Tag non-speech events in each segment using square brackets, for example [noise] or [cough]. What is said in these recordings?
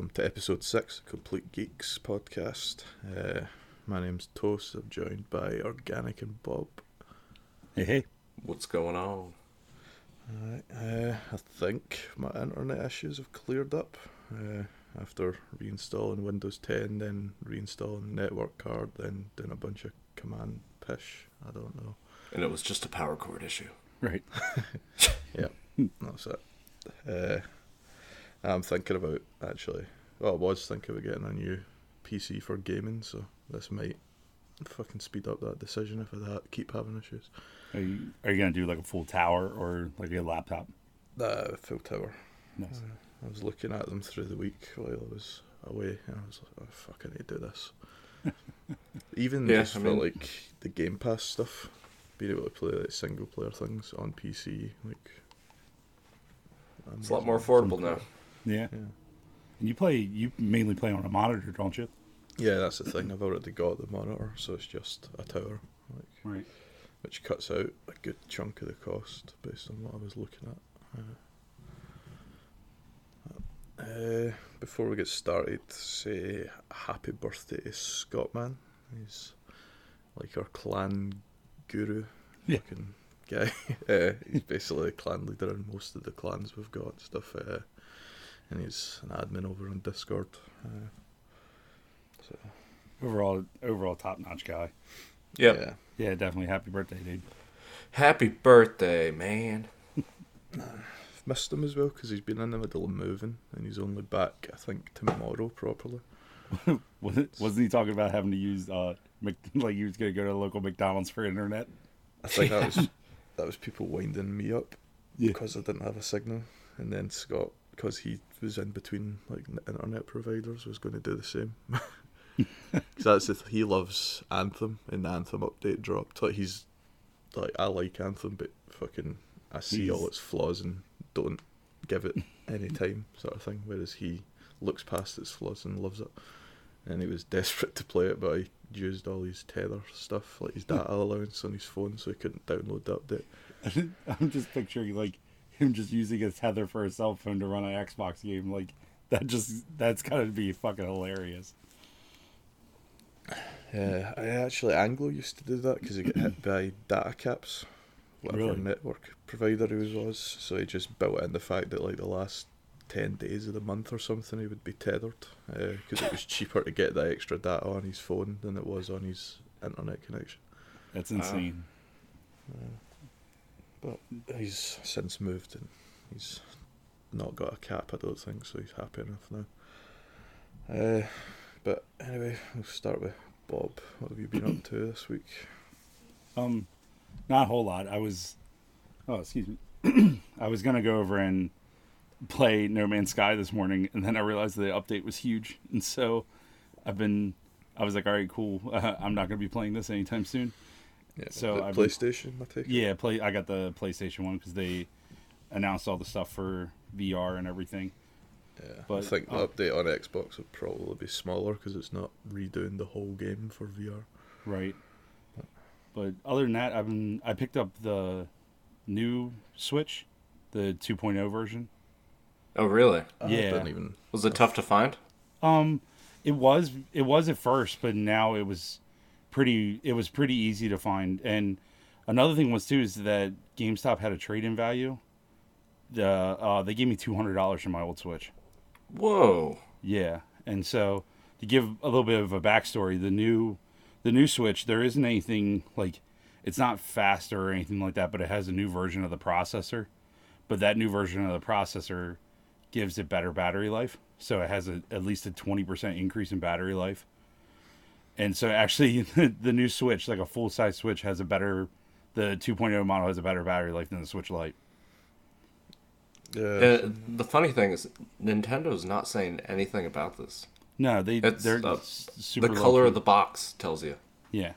Hello and welcome to episode six, Complete Geeks podcast. Uh, my name's Toast. I'm joined by Organic and Bob. Hey, hey. What's going on? Uh, I think my internet issues have cleared up uh, after reinstalling Windows 10, then reinstalling network card, then doing a bunch of command pish. I don't know. And it was just a power cord issue. Right. [laughs] Yeah, [laughs] that's it. Uh, I'm thinking about actually. Well, I was thinking about getting a new PC for gaming, so this might fucking speed up that decision if I ha- keep having issues. Are you, are you going to do like a full tower or like a laptop? Uh, full tower. Nice. I was looking at them through the week while I was away, and I was like, "Oh fuck, I need to do this." [laughs] Even Yeah, just I for mean- like the Game Pass stuff, being able to play like single player things on PC, like It's a lot more affordable now. Yeah. Yeah. And you play, you mainly play on a monitor, don't you? Yeah, that's the thing. I've already got the monitor, so it's just a tower, like, Right. which cuts out a good chunk of the cost based on what I was looking at. Uh, uh, before we get started, say happy birthday to Scottman. He's like our clan guru, Yeah. fucking guy. [laughs] uh, he's basically a clan leader in most of the clans we've got and stuff. Uh, and he's an admin over on Discord. Uh, so Overall, overall top notch guy. Yep. yeah. Yeah, definitely. Happy birthday, dude. Happy birthday, man. [laughs] I've missed him as well because he's been in the middle of moving and he's only back, I think, tomorrow properly. [laughs] Wasn't, wasn't he talking about having to use, uh, Mc, [laughs] like he was going to go to the local McDonald's for internet? I think that was that was people winding me up Yeah. because I didn't have a signal, and then Scott, because he was in between like internet providers, was going to do the same. [laughs] Because that's the th- he loves Anthem, and the Anthem update dropped. Like he's like I like Anthem, but fucking I see all its flaws and don't give it [laughs] any time, sort of thing. Whereas he looks past its flaws and loves it. And he was [laughs] desperate to play it, but he used all his tether stuff, like his data allowance on his phone, so he couldn't download the update. I'm just picturing like him just using his tether for his cell phone to run an Xbox game. Like that just, that's got to be fucking hilarious. Yeah, I actually Anglo used to do that because he got hit by data caps, whatever Really? network provider he was, was. So he just built in the fact that like the last ten days of the month or something he would be tethered uh, because it was [laughs] cheaper to get that extra data on his phone than it was on his internet connection. That's insane. Ah. But he's since moved and he's not got a cap, I don't think, so he's happy enough now. Uh, but anyway, we'll start with Bob. What have you been up to this week? Um, not a whole lot. I was, oh, excuse me. [clears throat] I was gonna go over and play No Man's Sky this morning, and then I realized the update was huge, and so I've been. I was like, all right, cool. Uh, [laughs] I'm not gonna be playing this anytime soon. Yeah, So the I've been- PlayStation, I take it? Yeah, play. I got the PlayStation one because they announced all the stuff for VR and everything. Yeah, but, I think the uh, update on Xbox would probably be smaller because it's not redoing the whole game for VR. Right. But other than that, I've been. I picked up the new Switch, the 2.0 version. Oh, really? Yeah. didn't even. Was it tough to find? Um, it was it was at first, but now it was pretty it was pretty easy to find. And another thing was too is that GameStop had a trade in value. The uh, they gave me two hundred dollars for my old Switch. Whoa. Yeah, and so to give a little bit of a backstory, the new the new Switch there isn't anything like it's not faster or anything like that, but it has a new version of the processor. But that new version of the processor gives it better battery life, so it has a, at least a twenty percent increase in battery life. And so actually, [laughs] the new Switch, like a full size Switch, has a better the 2.0 model has a better battery life than the Switch Lite. Yeah, Uh, the funny thing is, Nintendo's not saying anything about this. No, they It's, they're uh, super the color low-key. of the box tells you. Yeah.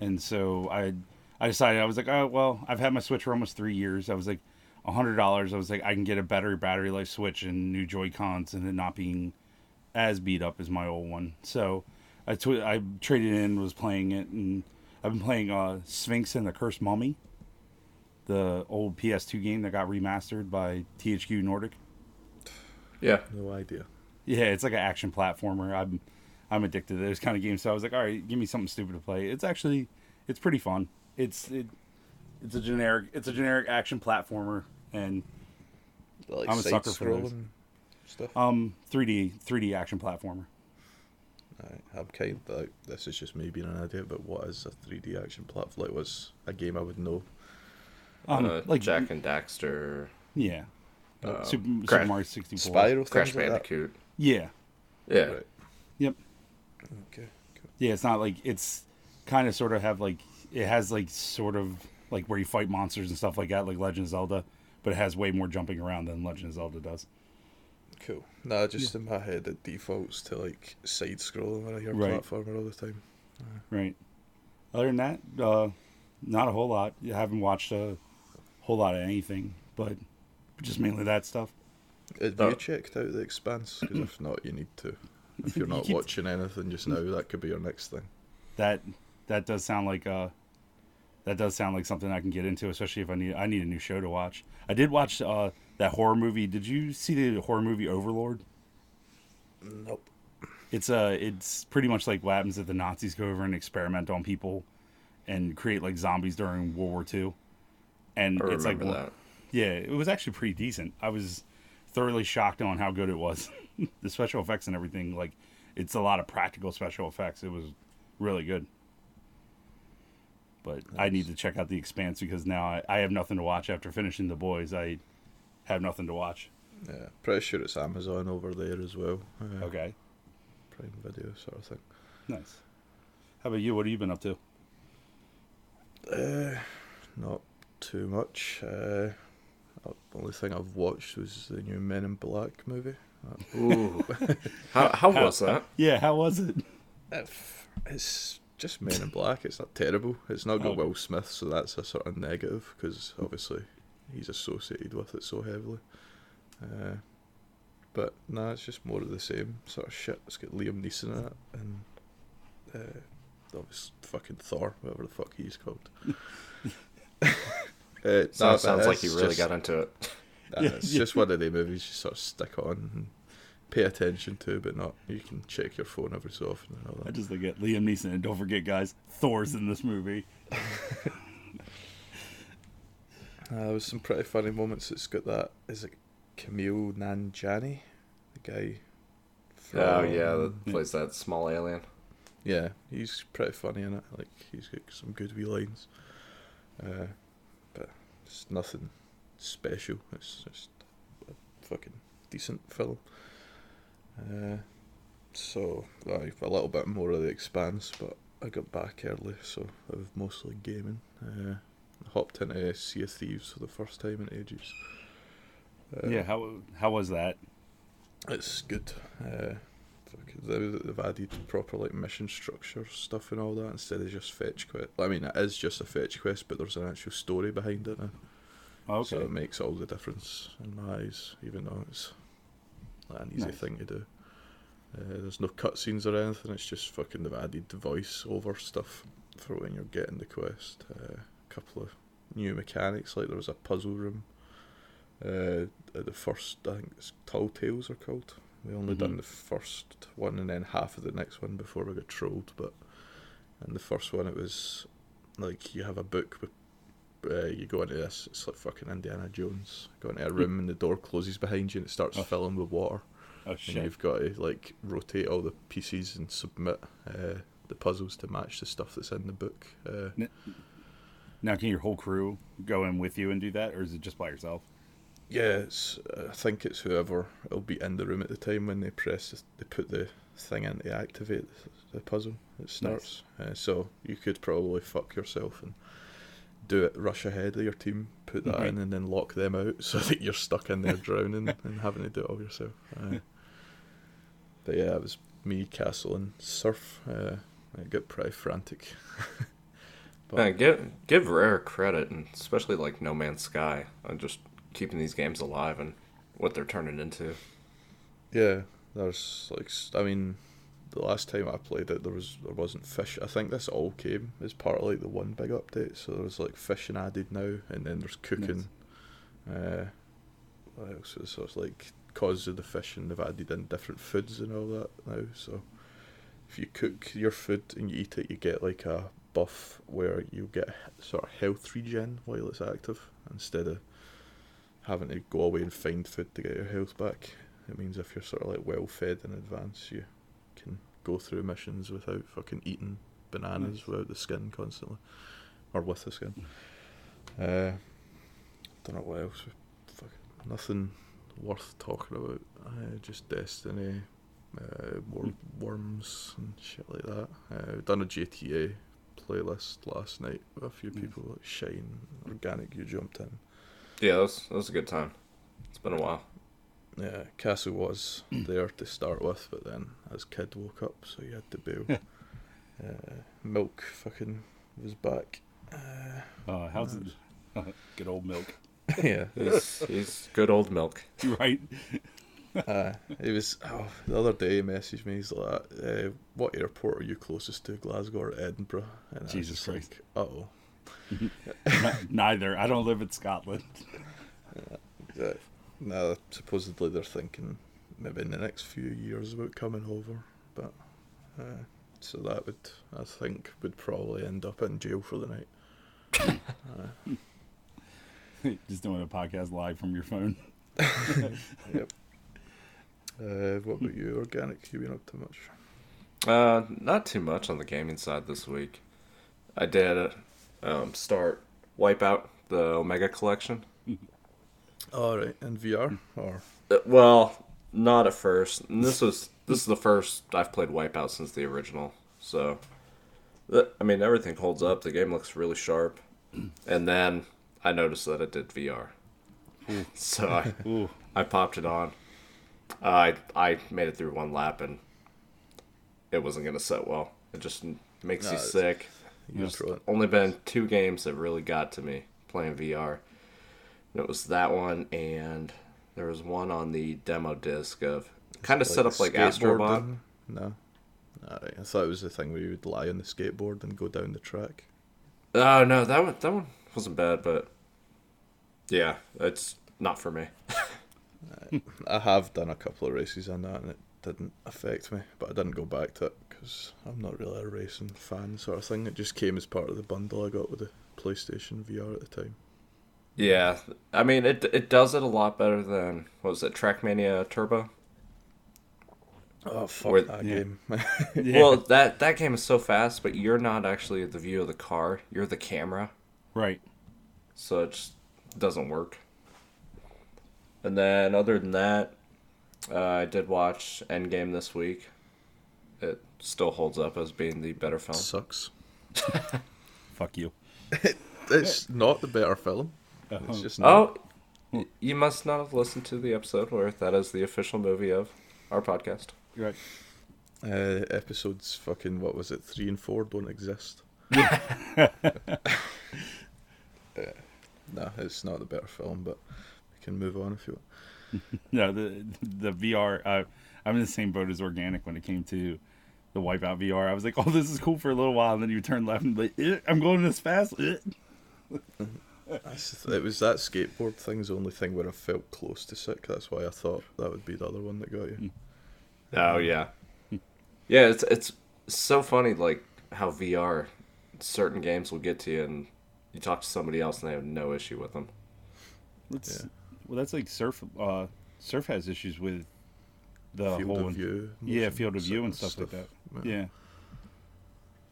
And so I I decided I was like, oh well, I've had my Switch for almost three years. I was like, a hundred dollars. I was like, I can get a better battery life Switch and new Joy Cons, and it not being as beat up as my old one. So I tw- I traded in, was playing it, and I've been playing uh, Sphinx and the Cursed Mummy, the old PS2 game that got remastered by THQ Nordic. Yeah. No idea. Yeah, it's like an action platformer. I'm I'm addicted to those kind of games. So I was like, all right, give me something stupid to play. It's actually it's pretty fun. It's it, it's a generic it's a generic action platformer and Like I'm a sucker for those. Side-scrolling stuff. um 3D 3D action platformer. Aye, I'm kind of like this is just me being an idiot, but what is a 3D action platform? Like, was a game I would know? Um, uh, like Jak and Daxter, yeah, uh, Super, Super Crash, Mario 64. Spyro Crash things like that? Bandicoot. Yeah, Yeah. Right. Yep. Okay. Cool. yeah. It's not like it's kind of sort of have like it has like sort of like where you fight monsters and stuff like that, like Legend of Zelda, but it has way more jumping around than Legend of Zelda does. Cool. Nah, just in my head it defaults to like side scrolling when I hear Right. platformer all the time. Right. Other than that, uh, not a whole lot. I haven't watched a whole lot of anything, but just mainly that stuff. Have Oh. you checked out the Expanse? Because if not, you need to. [clears throat] If you're not keep- watching anything just now, that could be your next thing. That that does sound like uh that does sound like something I can get into, especially if I need I need a new show to watch. I did watch uh that horror movie. Did you see the horror movie Overlord? Nope. It's uh it's pretty much like what happens if the Nazis go over and experiment on people and create like zombies during World War II. And I it's like that. Yeah, it was actually pretty decent. I was thoroughly shocked on how good it was. [laughs] the special effects and everything, like it's a lot of practical special effects. It was really good. But I need to check out the expanse because now I, I have nothing to watch after finishing the boys. I have nothing to watch. Yeah, pretty sure it's Amazon over there as well. Uh, Okay. Prime Video sort of thing. Nice. How about you? What have you been up to? Uh, not too much. Uh, the only thing I've watched was the new Men in Black movie. Uh, [laughs] Ooh. how how was that? Yeah, how was it? It's just Men in Black. It's not terrible. It's not got Oh. Will Smith, so that's a sort of negative because obviously he's associated with it so heavily. Uh, but nah, it's just more of the same sort of shit. It's got Liam Neeson in it and uh, obviously fucking Thor, whatever the fuck he's called. [laughs] [laughs] uh, nah, Sounds, but sounds like it's you really just- got into it. uh, Yeah, it's yeah. just one of the movies you sort of stick on and pay attention to, but not you can check your phone every so often and all that. I just look at Liam Neeson and don't forget, guys, Thor's in this movie. [laughs] Uh, there was some pretty funny moments. It's got that is it Kumail Nanjiani, the guy. From, Oh yeah, that plays that small alien. yeah, he's pretty funny in it. Like he's got some good wee lines. Uh, but it's nothing special. It's just a fucking decent film. Uh, so aye, a little bit more of the expanse, but I got back early, so I was mostly gaming. Uh, hopped into Sea of Thieves for the first time in ages. Uh, yeah, how how was that? it's good. Uh, they- they've added proper like mission structure stuff and all that instead of just fetch quest. I mean, it is just a fetch quest, but there's an actual story behind it now. Okay. So it makes all the difference in my eyes, even though it's like an easy Nice. thing to do. Uh, there's no cutscenes or anything. It's just fucking they've added voice over stuff for when you're getting the quest. Uh, a couple of new mechanics, like there was a puzzle room. Uh, at the first, I think it's Tall Tales are called. We only done Mhm. the first one and then half of the next one before we got trolled. But in the first one, it was like you have a book with uh, you go into this, it's like fucking Indiana Jones. Go into a room and the door closes behind you and it starts Oh. filling with water. oh And you've got to like rotate all the pieces and submit uh, the puzzles to match the stuff that's in the book. Uh, Now, can your whole crew go in with you and do that, or is it just by yourself? yeah, it's, I think it's whoever will be in the room at the time when they press, the- they put the thing in to activate the, puzzle. It starts. Uh, so you could probably fuck yourself and do it, rush ahead of your team, put that Right. in, and then lock them out [laughs] so that you're stuck in there drowning and having to do it all yourself. Uh, but yeah, it was me, Castle, and Surf. Uh, I got pretty frantic. [laughs] But- Man, give give Rare credit, and especially like No Man's Sky, on just keeping these games alive and what they're turning into. Yeah, there's like I mean, the last time I played it, there was there wasn't fish. I think this all came as part of like the one big update. So there's like fishing added now, and then there's cooking. Uh, what else so it's like because of the fishing, they've added in different foods and all that now. So if you cook your food and you eat it, you get like a buff where you get sort of health regen while it's active instead of having to go away and find food to get your health back. It means if you're sort of like well fed in advance, you can go through missions without fucking eating bananas Nice. without the skin constantly, or with the skin. Uh, don't know what else. Fuck, nothing worth talking about. Uh, just Destiny, uh, more worms and shit like that. Uh, we've done a GTA playlist last night with a few Mm. people like Shine, Organic. You jumped in. Yeah, that was, that was a good time. It's been a while. Yeah, Castle was there to start with, but then as kid woke up, so he had to bail. uh, Milk fucking was back. Uh, Uh, how's it? [laughs] Good old milk, [laughs] yeah, He's, he's good old milk. [laughs] right? [laughs] uh, it was. Oh, the other day he messaged me. He's like, uh, "What airport are you closest to, Glasgow or Edinburgh?" And Jesus Christ. like, "Oh, [laughs] Neither. I don't live in Scotland. [laughs] uh, no." Supposedly they're thinking maybe in the next few years about coming over, but uh, so that would, I think, would probably end up in jail for the night. uh, Just doing a podcast live from your phone. Yep. Uh, what about you, Organic? You been up to much? Uh, not too much on the gaming side this week. I did um, start Wipeout, the Omega Collection. [laughs] All right, in VR or Uh, Well, not at first. And this was this is the first I've played Wipeout since the original. So, I mean, everything holds up. The game looks really sharp. And then I noticed that it did VR. [laughs] So I, Ooh, I popped it on. I I made it through one lap and it wasn't gonna set well. It just makes No, you sick. you only been two games that really got to me playing VR. And it was that one and there was one on the demo disc of kind of set up like Astrobot. No. I thought it was the thing where you would lie on the skateboard and go down the track. Oh no, that one that one wasn't bad, but yeah, it's not for me. [laughs] I have done a couple of races on that, and it didn't affect me. But I didn't go back to it because I'm not really a racing fan, sort of thing. It just came as part of the bundle I got with the PlayStation VR at the time. Yeah, I mean it it does it a lot better than what was it Trackmania Turbo. Oh fuck Where- that Yeah. game! [laughs] yeah. Well, that that game is so fast, but you're not actually the view of the car. You're the camera, right. so it just doesn't work. And then other than that, uh, I did watch Endgame this week. It still holds up as being the better film. Sucks. [laughs] Fuck you. [laughs] It's not the better film. It's Uh-huh. just not. Oh, you must not have listened to the episode where that is the official movie of our podcast. Right. Uh, episodes fucking what was it? Three and four don't exist. [laughs] Uh, no, it's not the better film, but we can move on if you want. [laughs] No, the the VR. Uh, I'm in the same boat as Organic when it came to the Wipeout VR. I was like, "Oh, this is cool for a little while," and then you turn left and like, eh, "I'm going this fast." eh." That's the th- it was that skateboard thing's the only thing where I felt close to sick. That's why I thought that would be the other one that got you. [laughs] Oh yeah, [laughs] yeah. It's it's so funny, like how VR, certain games will get to you, and you talk to somebody else and they have no issue with them. It's, Yeah. Well, that's like Surf. Uh, Surf has issues with the Field whole of view. yeah field of view and sickness stuff, like that. Yeah. Yeah.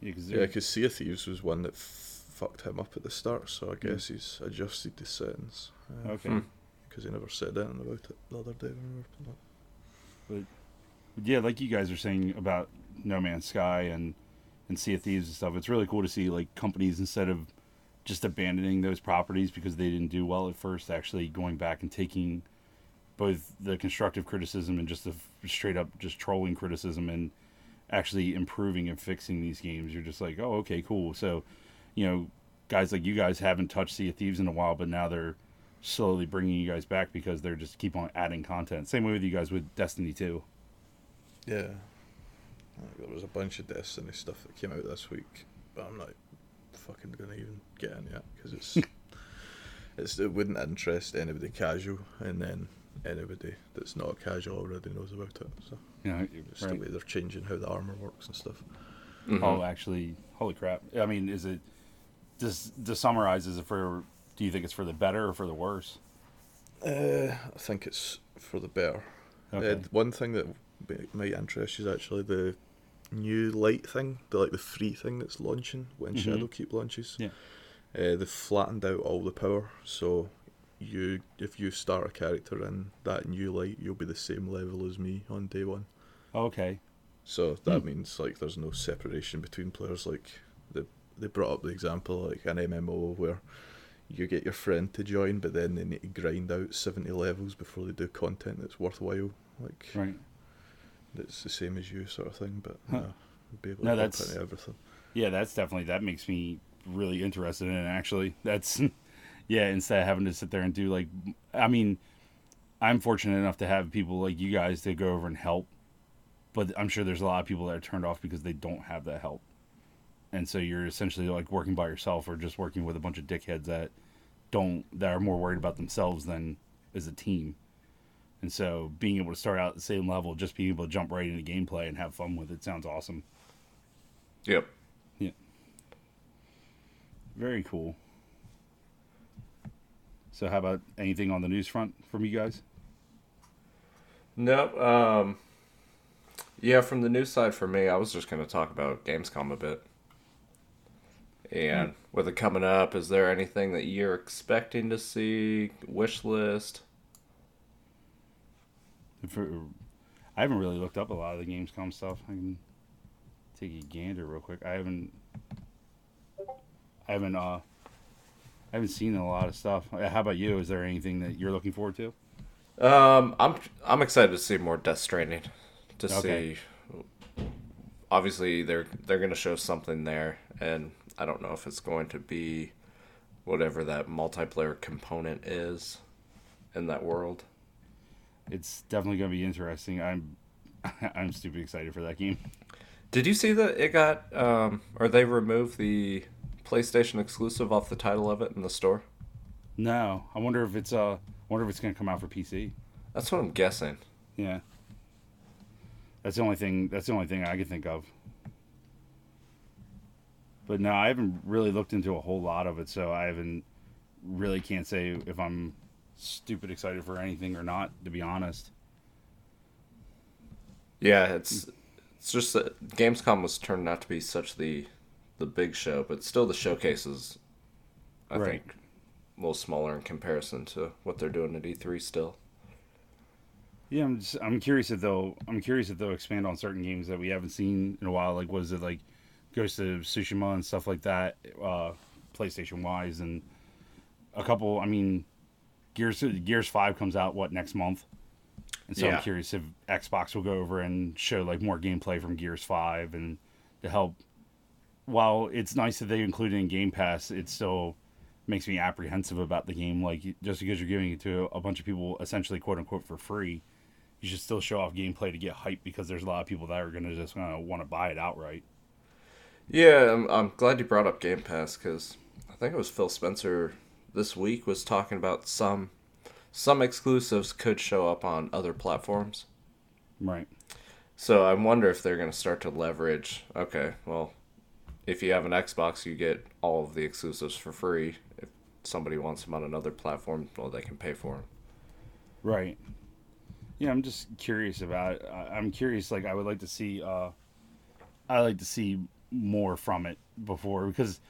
Because Yeah, Sea of Thieves was one that f- fucked him up at the start, so I Mm. guess he's adjusted the settings. okay. Hmm. Because he never said anything about it the other day. Remember? yeah, like you guys are saying about No Man's Sky and and Sea of Thieves and stuff. It's really cool to see like companies instead of just abandoning those properties because they didn't do well at first, actually going back and taking both the constructive criticism and just the straight up just trolling criticism and actually improving and fixing these games. You're just like, oh, okay, cool. So, you know, guys like you guys haven't touched Sea of Thieves in a while, but now they're slowly bringing you guys back because they're just keep on adding content. Same way with you guys with Destiny 2. Yeah. There was a bunch of Destiny stuff that came out this week, but I'm not fucking gonna even get in yet because it's [laughs] it's it wouldn't interest anybody casual, and then anybody that's not casual already knows about it. So yeah, it's right. the way they're changing how the armor works and stuff. Oh, actually, holy crap! I mean, is it just to summarize? Is it for? Do you think it's for the better or for the worse? Uh, I think it's for the better. Okay. Uh, one thing that m- might interest you is actually the new light thing, the like the free thing that's launching when Mhm. Shadowkeep launches. Yeah. Uh, they've flattened out all the power, so you if you start a character in that new light, you'll be the same level as me on day one. Okay. So that Hmm. means like there's no separation between players. Like the they brought up the example like an MMO where you get your friend to join, but then they need to grind out seventy levels before they do content that's worthwhile. Like Right. It's the same as you sort of thing, but Huh. no, be able No, to that's- that's... into everything. Yeah, that's definitely that makes me really interested in it. Actually, that's [laughs] yeah. Instead of having to sit there and do like, I mean, I'm fortunate enough to have people like you guys to go over and help, but I'm sure there's a lot of people that are turned off because they don't have that help, and so you're essentially like working by yourself or just working with a bunch of dickheads that don't that are more worried about themselves than as a team. And so being able to start out at the same level, just being able to jump right into gameplay and have fun with it sounds awesome. Yep. Yeah. Very cool. So, how about anything on the news front from you guys? No. Um. Yeah, from the news side for me, I was just going to talk about Gamescom a bit. And with it coming up, is there anything that you're expecting to see? Wish list? For, I haven't really looked up a lot of the Gamescom stuff. I can take a gander real quick. I haven't. I haven't. Uh. I haven't seen a lot of stuff. Uh, How about you? Is there anything that you're looking forward to? Um, I'm I'm excited to see more Death Stranding. To Okay. see, obviously they're they're gonna show something there, and I don't know if it's going to be whatever that multiplayer component is in that world. It's definitely going to be interesting. I'm. [laughs] I'm stupid excited for that game. Did you see that it got um or they removed the PlayStation exclusive off the title of it in the store? No, I wonder if it's uh. I wonder if it's going to come out for PC. That's what I'm guessing. Yeah. That's the only thing. That's the only thing I can think of. But no, I haven't really looked into a whole lot of it, so I haven't really can't say if I'm stupid excited for anything or not. To be honest. Yeah, it's it's just that Gamescom was turned out to be such the the big show, but still the showcases I Right. think a little smaller in comparison to what they're doing at E3 still. Yeah, I'm just, I'm curious if they'll I'm curious if they'll expand on certain games that we haven't seen in a while. Like, was it like Ghost of Tsushima and stuff like that, uh, PlayStation wise, and a couple. I mean, Gears Gears Five comes out what next month, and so Yeah. I'm curious if Xbox will go over and show like more gameplay from Gears Five and to help. While it's nice that they include it in Game Pass, it still makes me apprehensive about the game. Like just because you're giving it to a bunch of people, essentially quote unquote for free, you should still show off gameplay to get hype because there's a lot of people that are gonna just uh, want to buy it outright. Yeah, I'm, I'm glad you brought up Game Pass because I think it was Phil Spencer this week was talking about some some exclusives could show up on other platforms. Right. So I wonder if they're going to start to leverage. Okay, well, if you have an Xbox, you get all of the exclusives for free. If somebody wants them on another platform, well, they can pay for them. Right. Yeah, I'm just curious about it. I'm curious. Like, I would like to see. Uh, I like to see more from it before because,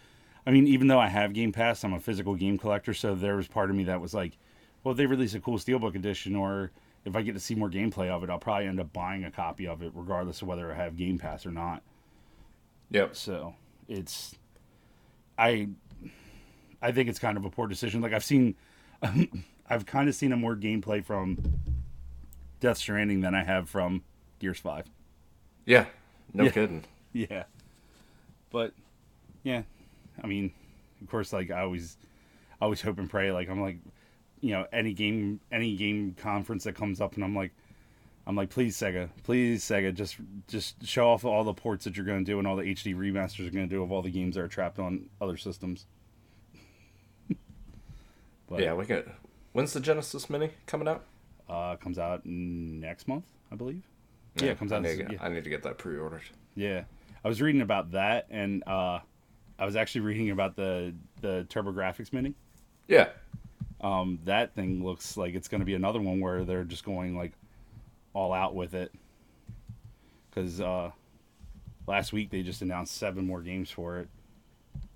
I mean, even though I have Game Pass, I'm a physical game collector. So there was part of me that was like, well, if they release a cool Steelbook edition, or if I get to see more gameplay of it, I'll probably end up buying a copy of it, regardless of whether I have Game Pass or not. Yep. So it's, I, I think it's kind of a poor decision. Like I've seen, [laughs] I've kind of seen a more gameplay from Death Stranding than I have from Gears Five. Yeah. No Yeah. kidding. [laughs] Yeah, but yeah, I mean, of course, like I always, I always hope and pray. Like I'm like, you know, any game, any game conference that comes up, and I'm like, I'm like, please Sega, please Sega, just just show off all the ports that you're going to do and all the HD remasters going to do of all the games that are trapped on other systems. [laughs] but, Yeah, we got. When's the Genesis Mini coming out? Uh, comes out next month, I believe. Yeah, it comes I out. need, yeah. I need to get that pre-ordered. Yeah, I was reading about that, and uh, I was actually reading about the the TurboGrafx Mini. Yeah, Um, that thing looks like it's going to be another one where they're just going like all out with it. Because uh, last week they just announced seven more games for it,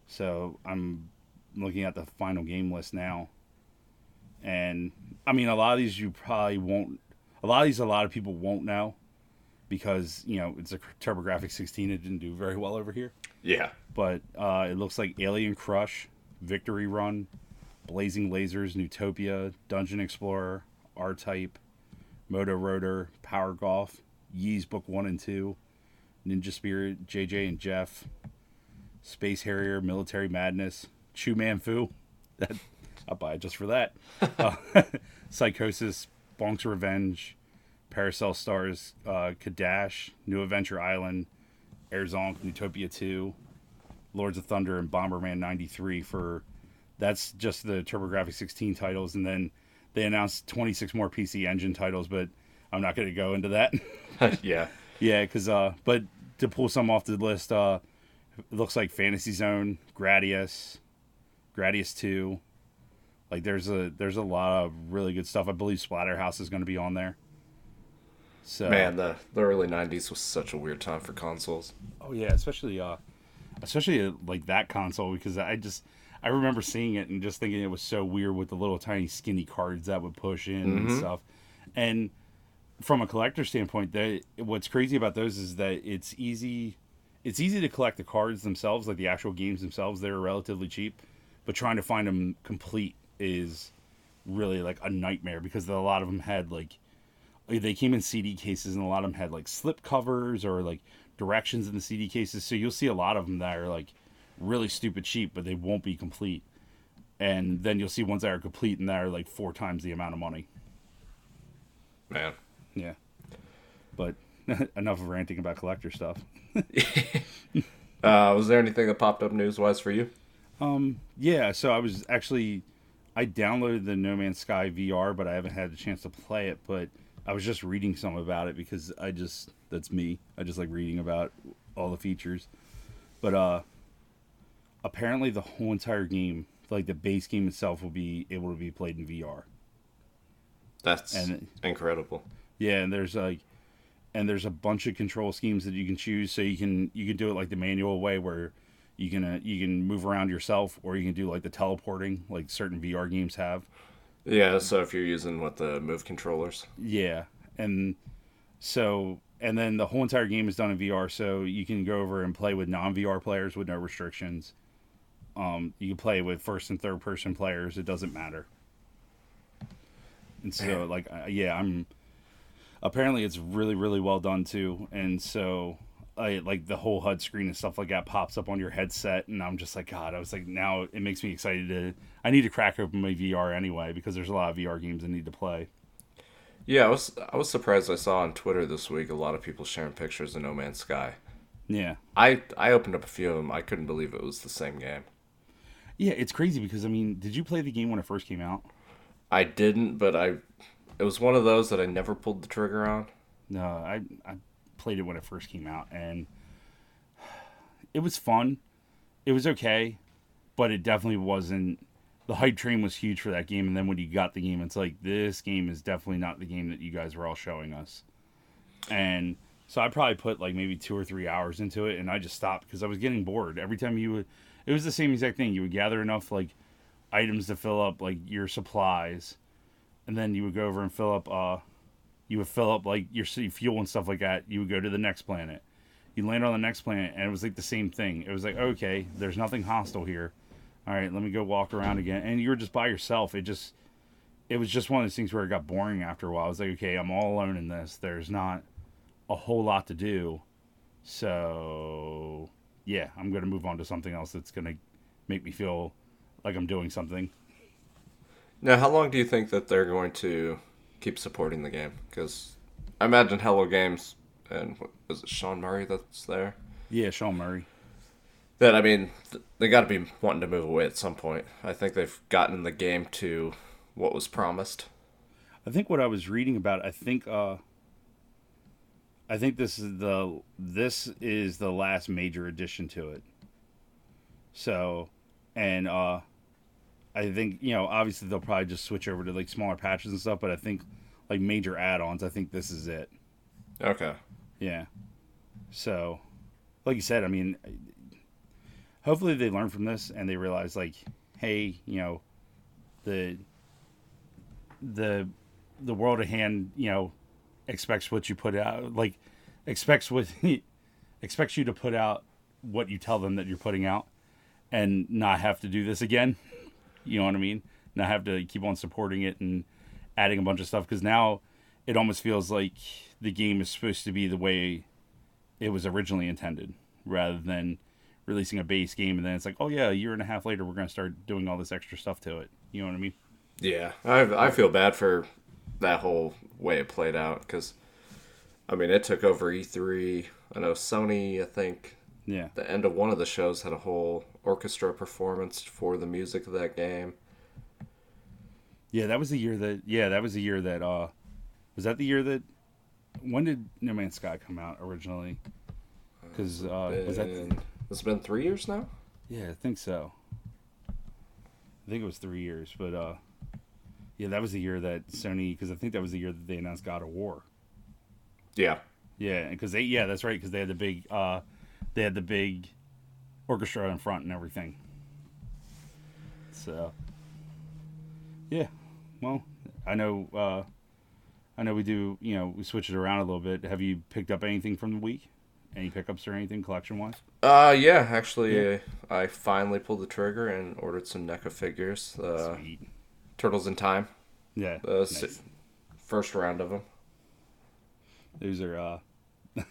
so I'm looking at the final game list now. And I mean, a lot of these you probably won't. A lot of these, a lot of people won't know because you know it's a TurboGrafx 16. It didn't do very well over here yeah. but uh, it looks like Alien Crush, Victory Run, Blazing Lasers, Neutopia, Dungeon Explorer, R Type, Moto Roader, Power Golf, Ys Book 1 and 2, Ninja Spirit, JJ and Jeff, Space Harrier, Military Madness, Chew Man Fu. [laughs] That, I'll buy it just for that. [laughs] Uh, [laughs] Psychosis, Bonk's Revenge, Parasol Stars, uh, Cadash, New Adventure Island, Air Zonk, Utopia 2, Lords of Thunder, and Bomberman 93 for that's just the TurboGrafx 16 titles, and then they announced 26 more PC Engine titles, but I'm not going to go into that. [laughs] [laughs] yeah. yeah, because uh, but to pull some off the list, uh, it looks like Fantasy Zone, Gradius, Gradius 2. Like there's a there's a lot of really good stuff. I believe Splatterhouse is going to be on there. So Man, the the early '90s was such a weird time for consoles. Oh yeah, especially uh, especially uh, like that console because I just I remember seeing it and just thinking it was so weird with the little tiny skinny cards that would push in and stuff. And from a collector standpoint, that what's crazy about those is that it's easy it's easy to collect the cards themselves, like the actual games themselves. They're relatively cheap, but trying to find them complete is really like a nightmare because a lot of them had like they came in CD cases and a lot of them had like slip covers or like directions in the CD cases. So you'll see a lot of them that are like really stupid cheap, but they won't be complete. And then you'll see ones that are complete and that are like four times the amount of money. Man. Yeah. But [laughs] enough of ranting about collector stuff. [laughs] Uh, was there anything that popped up news wise for you? Um, Yeah, so I was actually I downloaded the No Man's Sky VR, but I haven't had a chance to play it. But I was just reading some about it because I just that's me. I just like reading about all the features. But uh apparently the whole entire game, like the base game itself, will be able to be played in VR. That's And- incredible. Yeah, and there's like and there's a bunch of control schemes that you can choose so you can you can do it like the manual way where you can uh, you can move around yourself or you can do like the teleporting like certain VR games have. Yeah, so if you're using what the move controllers. Yeah, and so and then the whole entire game is done in VR, so you can go over and play with non VR players with no restrictions. Um, you can play with first and third person players; it doesn't matter. And so, like, yeah, I'm. Apparently, it's really, really well done too, and so. I, like the whole HUD screen and stuff like that pops up on your headset, and I'm just like, God, I was like, now it makes me excited to. I need to crack open my VR anyway because there's a lot of VR games I need to play. Yeah, I was I was surprised I saw on Twitter this week a lot of people sharing pictures of No Man's Sky. Yeah, I I opened up a few of them. I couldn't believe it was the same game. Yeah, it's crazy because I mean, did you play the game when it first came out? I didn't, but I it was one of those that I never pulled the trigger on. No, I I played it when it first came out, and it was fun. It was okay, but it definitely wasn't. The hype train was huge for that game, and then when you got the game, it's like this game is definitely not the game that you guys were all showing us. And so I probably put like maybe two or three hours into it, and I just stopped because I was getting bored. Every time you would, it was the same exact thing. You would gather enough like items to fill up like your supplies, and then you would go over and fill up uh you would fill up like your fuel and stuff like that. You would go to the next planet. You land on the next planet, and it was like the same thing. It was like, okay, there's nothing hostile here. All right, let me go walk around again. And you were just by yourself. It just, it was just one of those things where it got boring after a while. I was like, okay, I'm all alone in this. There's not a whole lot to do. So, yeah, I'm going to move on to something else that's going to make me feel like I'm doing something. Now, how long do you think that they're going to keep supporting the game? Because I imagine Hello Games and what, was it Sean Murray that's there? Yeah, Sean Murray. That I mean, th- they got to be wanting to move away at some point. I think they've gotten the game to what was promised. I think what I was reading about, I think uh I think this is the this is the last major addition to it. So, and uh I think, you know, obviously they'll probably just switch over to like smaller patches and stuff, but I think like major add-ons, I think this is it. Okay. Yeah. So, like you said, I mean, hopefully they learn from this and they realize like, hey, you know, the the the world at hand, you know, expects what you put out, like expects what [laughs] expects you to put out what you tell them that you're putting out, and not have to do this again. You know what I mean? Not have to keep on supporting it and adding a bunch of stuff because now it almost feels like the game is supposed to be the way it was originally intended, rather than releasing a base game and then it's like, oh yeah, a year and a half later we're going to start doing all this extra stuff to it. You know what I mean? Yeah, I I feel bad for that whole way it played out because, I mean, it took over E3. I know Sony. I think Yeah. the end of one of the shows had a whole orchestra performance for the music of that game. Yeah, that was the year that. Yeah, that was the year that. uh Was that the year that? When did No Man's Sky come out originally? Because uh, was that? And it's been three years now. Yeah, I think so. I think it was three years, but uh, yeah, that was the year that Sony. Because I think that was the year that they announced God of War. Yeah, Yeah, because they. Yeah, that's right. Because they had the big. uh They had the big orchestra in front and everything. So. Yeah, well, I know. uh I know we do. You know, we switch it around a little bit. Have you picked up anything from the week? Any pickups or anything collection wise? Uh, yeah, actually, I finally pulled the trigger and ordered some NECA figures. Uh, Sweet. Turtles in Time, Yeah. uh, nice. si- first round of them. Those are uh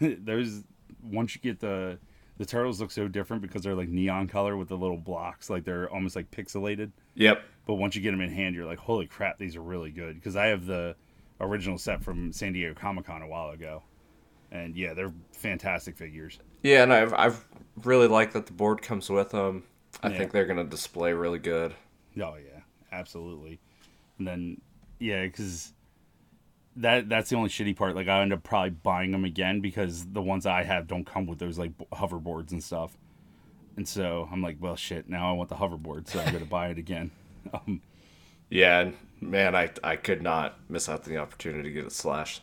[laughs] those once you get the the turtles look so different because they're like neon color with the little blocks, like they're almost like pixelated. Yep. But once you get them in hand, you're like, holy crap, these are really good. Because I have the original set from San Diego Comic Con a while ago, and yeah, they're fantastic figures. Yeah, and I've I've really liked that the board comes with them. I Yeah. think they're gonna display really good. Oh yeah, absolutely. And then yeah, because that that's the only shitty part. Like I end up probably buying them again because the ones I have don't come with those like hoverboards and stuff. And so I'm like, well, shit. Now I want the hoverboard, so I'm gonna buy it again. [laughs] Um, Yeah, man, I I could not miss out on the opportunity to get a slash.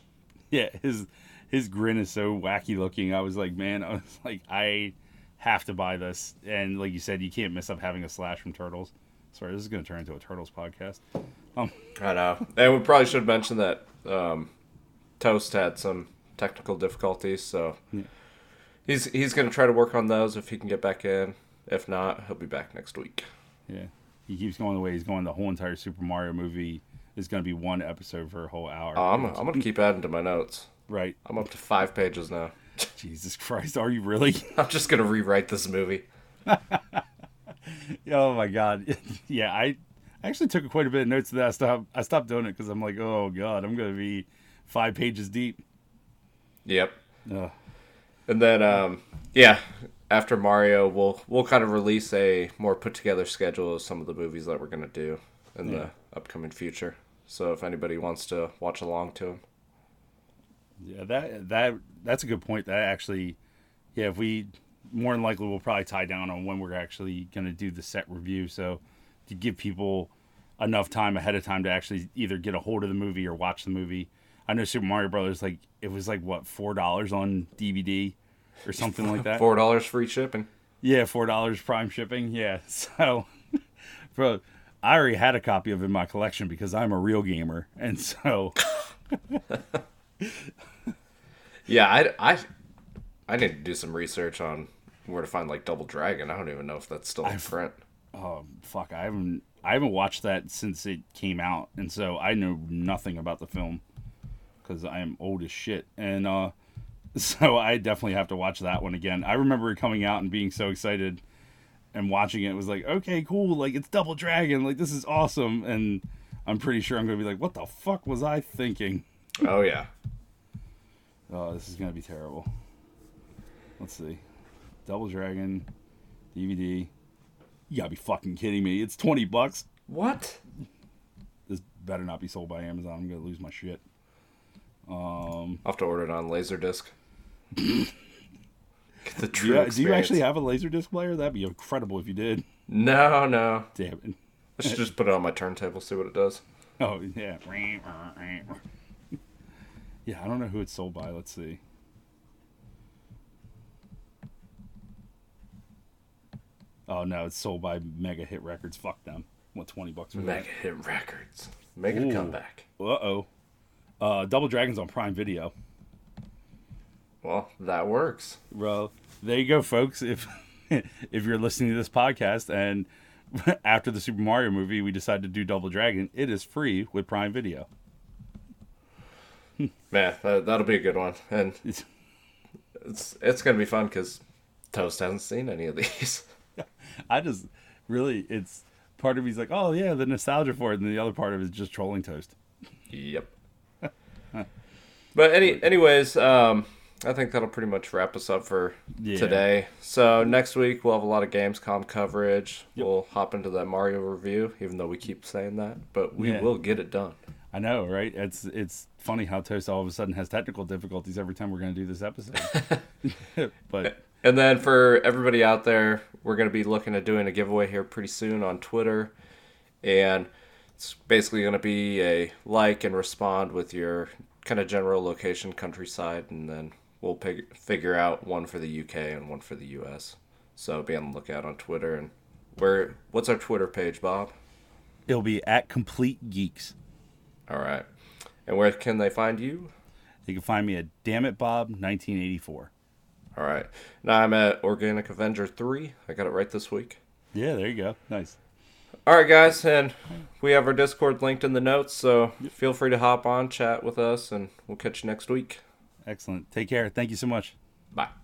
yeah, his his grin is so wacky looking. I was like, man, [laughs] I was like, I have to buy this. And like you said, you can't miss up having a slash from Turtles. Sorry, this is gonna turn into a Turtles podcast. Um, I know. And we probably should mention that um, Toast had some technical difficulties, so he's he's gonna try to work on those if he can get back in. If not, he'll be back next week. Yeah. He keeps going the way he's going. The whole entire Super Mario movie is going to be one episode for a whole hour. Oh, I'm I'm gonna keep adding to my notes. right. I'm up to five pages now. [laughs] Jesus Christ. Are you really? [laughs] I'm just gonna rewrite this movie. [laughs] oh, my God. yeah, I I actually took quite a bit of notes to that. I stopped, I stopped doing it because I'm like, oh, God, I'm going to be five pages deep. Yep. Ugh. And then, um, yeah, after Mario, we'll we'll kind of release a more put together schedule of some of the movies that we're gonna do in Yeah. the upcoming future. So if anybody wants to watch along to them, Yeah, that that that's a good point. That actually, yeah, if we more than likely we'll probably tie down on when we're actually going to do the set review. So to give people enough time ahead of time to actually either get a hold of the movie or watch the movie. I know Super Mario Brothers like it was like what four dollars on DVD or something like that. four dollars free shipping. Yeah, four dollars prime shipping. Yeah, [laughs] so bro, I already had a copy of it in my collection because I'm a real gamer, and so [laughs] Yeah, I, I I need to do some research on where to find like Double Dragon. I don't even know if that's still in I've- print. Oh fuck, I haven't I haven't watched that since it came out, and so I know nothing about the film because I am old as shit, and uh, [laughs] so I definitely have to watch that one again. I remember it coming out and being so excited. And watching it was like, okay, cool, like it's Double Dragon, like this is awesome, and I'm pretty sure I'm gonna be like, what the fuck was I thinking? Oh yeah, Oh, this is gonna be terrible. Let's see. Double Dragon DVD. You gotta be fucking kidding me. It's twenty bucks. what? This better not be sold by Amazon. I'm gonna lose my shit. Um, I'll have to order it on Laserdisc. [laughs] Get the Do true you, do you actually have a Laserdisc player? That'd be incredible if you did. No, no. Damn it. I should just put it on my turntable, see what it does. Oh yeah. [laughs] Yeah, I don't know who it's sold by. Let's see. Oh no, it's sold by Mega Hit Records. Fuck them. What twenty bucks for Mega hit records. Make it Ooh. come back. that? Uh oh. Uh, Double Dragons on Prime Video. Well, that works. Well, there you go, folks. If [laughs] if you're listening to this podcast and [laughs] after the Super Mario movie we decide to do Double Dragon, it is free with Prime Video. [laughs] Man, that, that'll be a good one. And It's, it's it's going to be fun because Toast hasn't seen any of these. I just really, it's part of me's like, oh yeah, the nostalgia for it, and the other part of it is just trolling Toast. Yep. [laughs] but any, anyways, um, I think that'll pretty much wrap us up for Yeah. today. So next week we'll have a lot of Gamescom coverage. Yep. We'll hop into that Mario review, even though we keep saying that, but we Yeah. will get it done. I know, right? It's it's funny how Toast all of a sudden has technical difficulties every time we're going to do this episode. [laughs] [laughs] but And then for everybody out there, we're going to be looking at doing a giveaway here pretty soon on Twitter. And it's basically going to be a like and respond with your kind of general location, countryside, and then we'll pig- figure out one for the UK and one for the US. So be on the lookout on Twitter. And where? What's our Twitter page, Bob? it'll be at Complete Geeks. All right. And where can they find you? You can find me at Damn It Bob 1984. All right. Now I'm at Organic Avenger 3. I got it right this week. Yeah, there you go. Nice. All right, guys, and we have our Discord linked in the notes, so feel free to hop on, chat with us, and we'll catch you next week. Excellent. Take care. Thank you so much. Bye.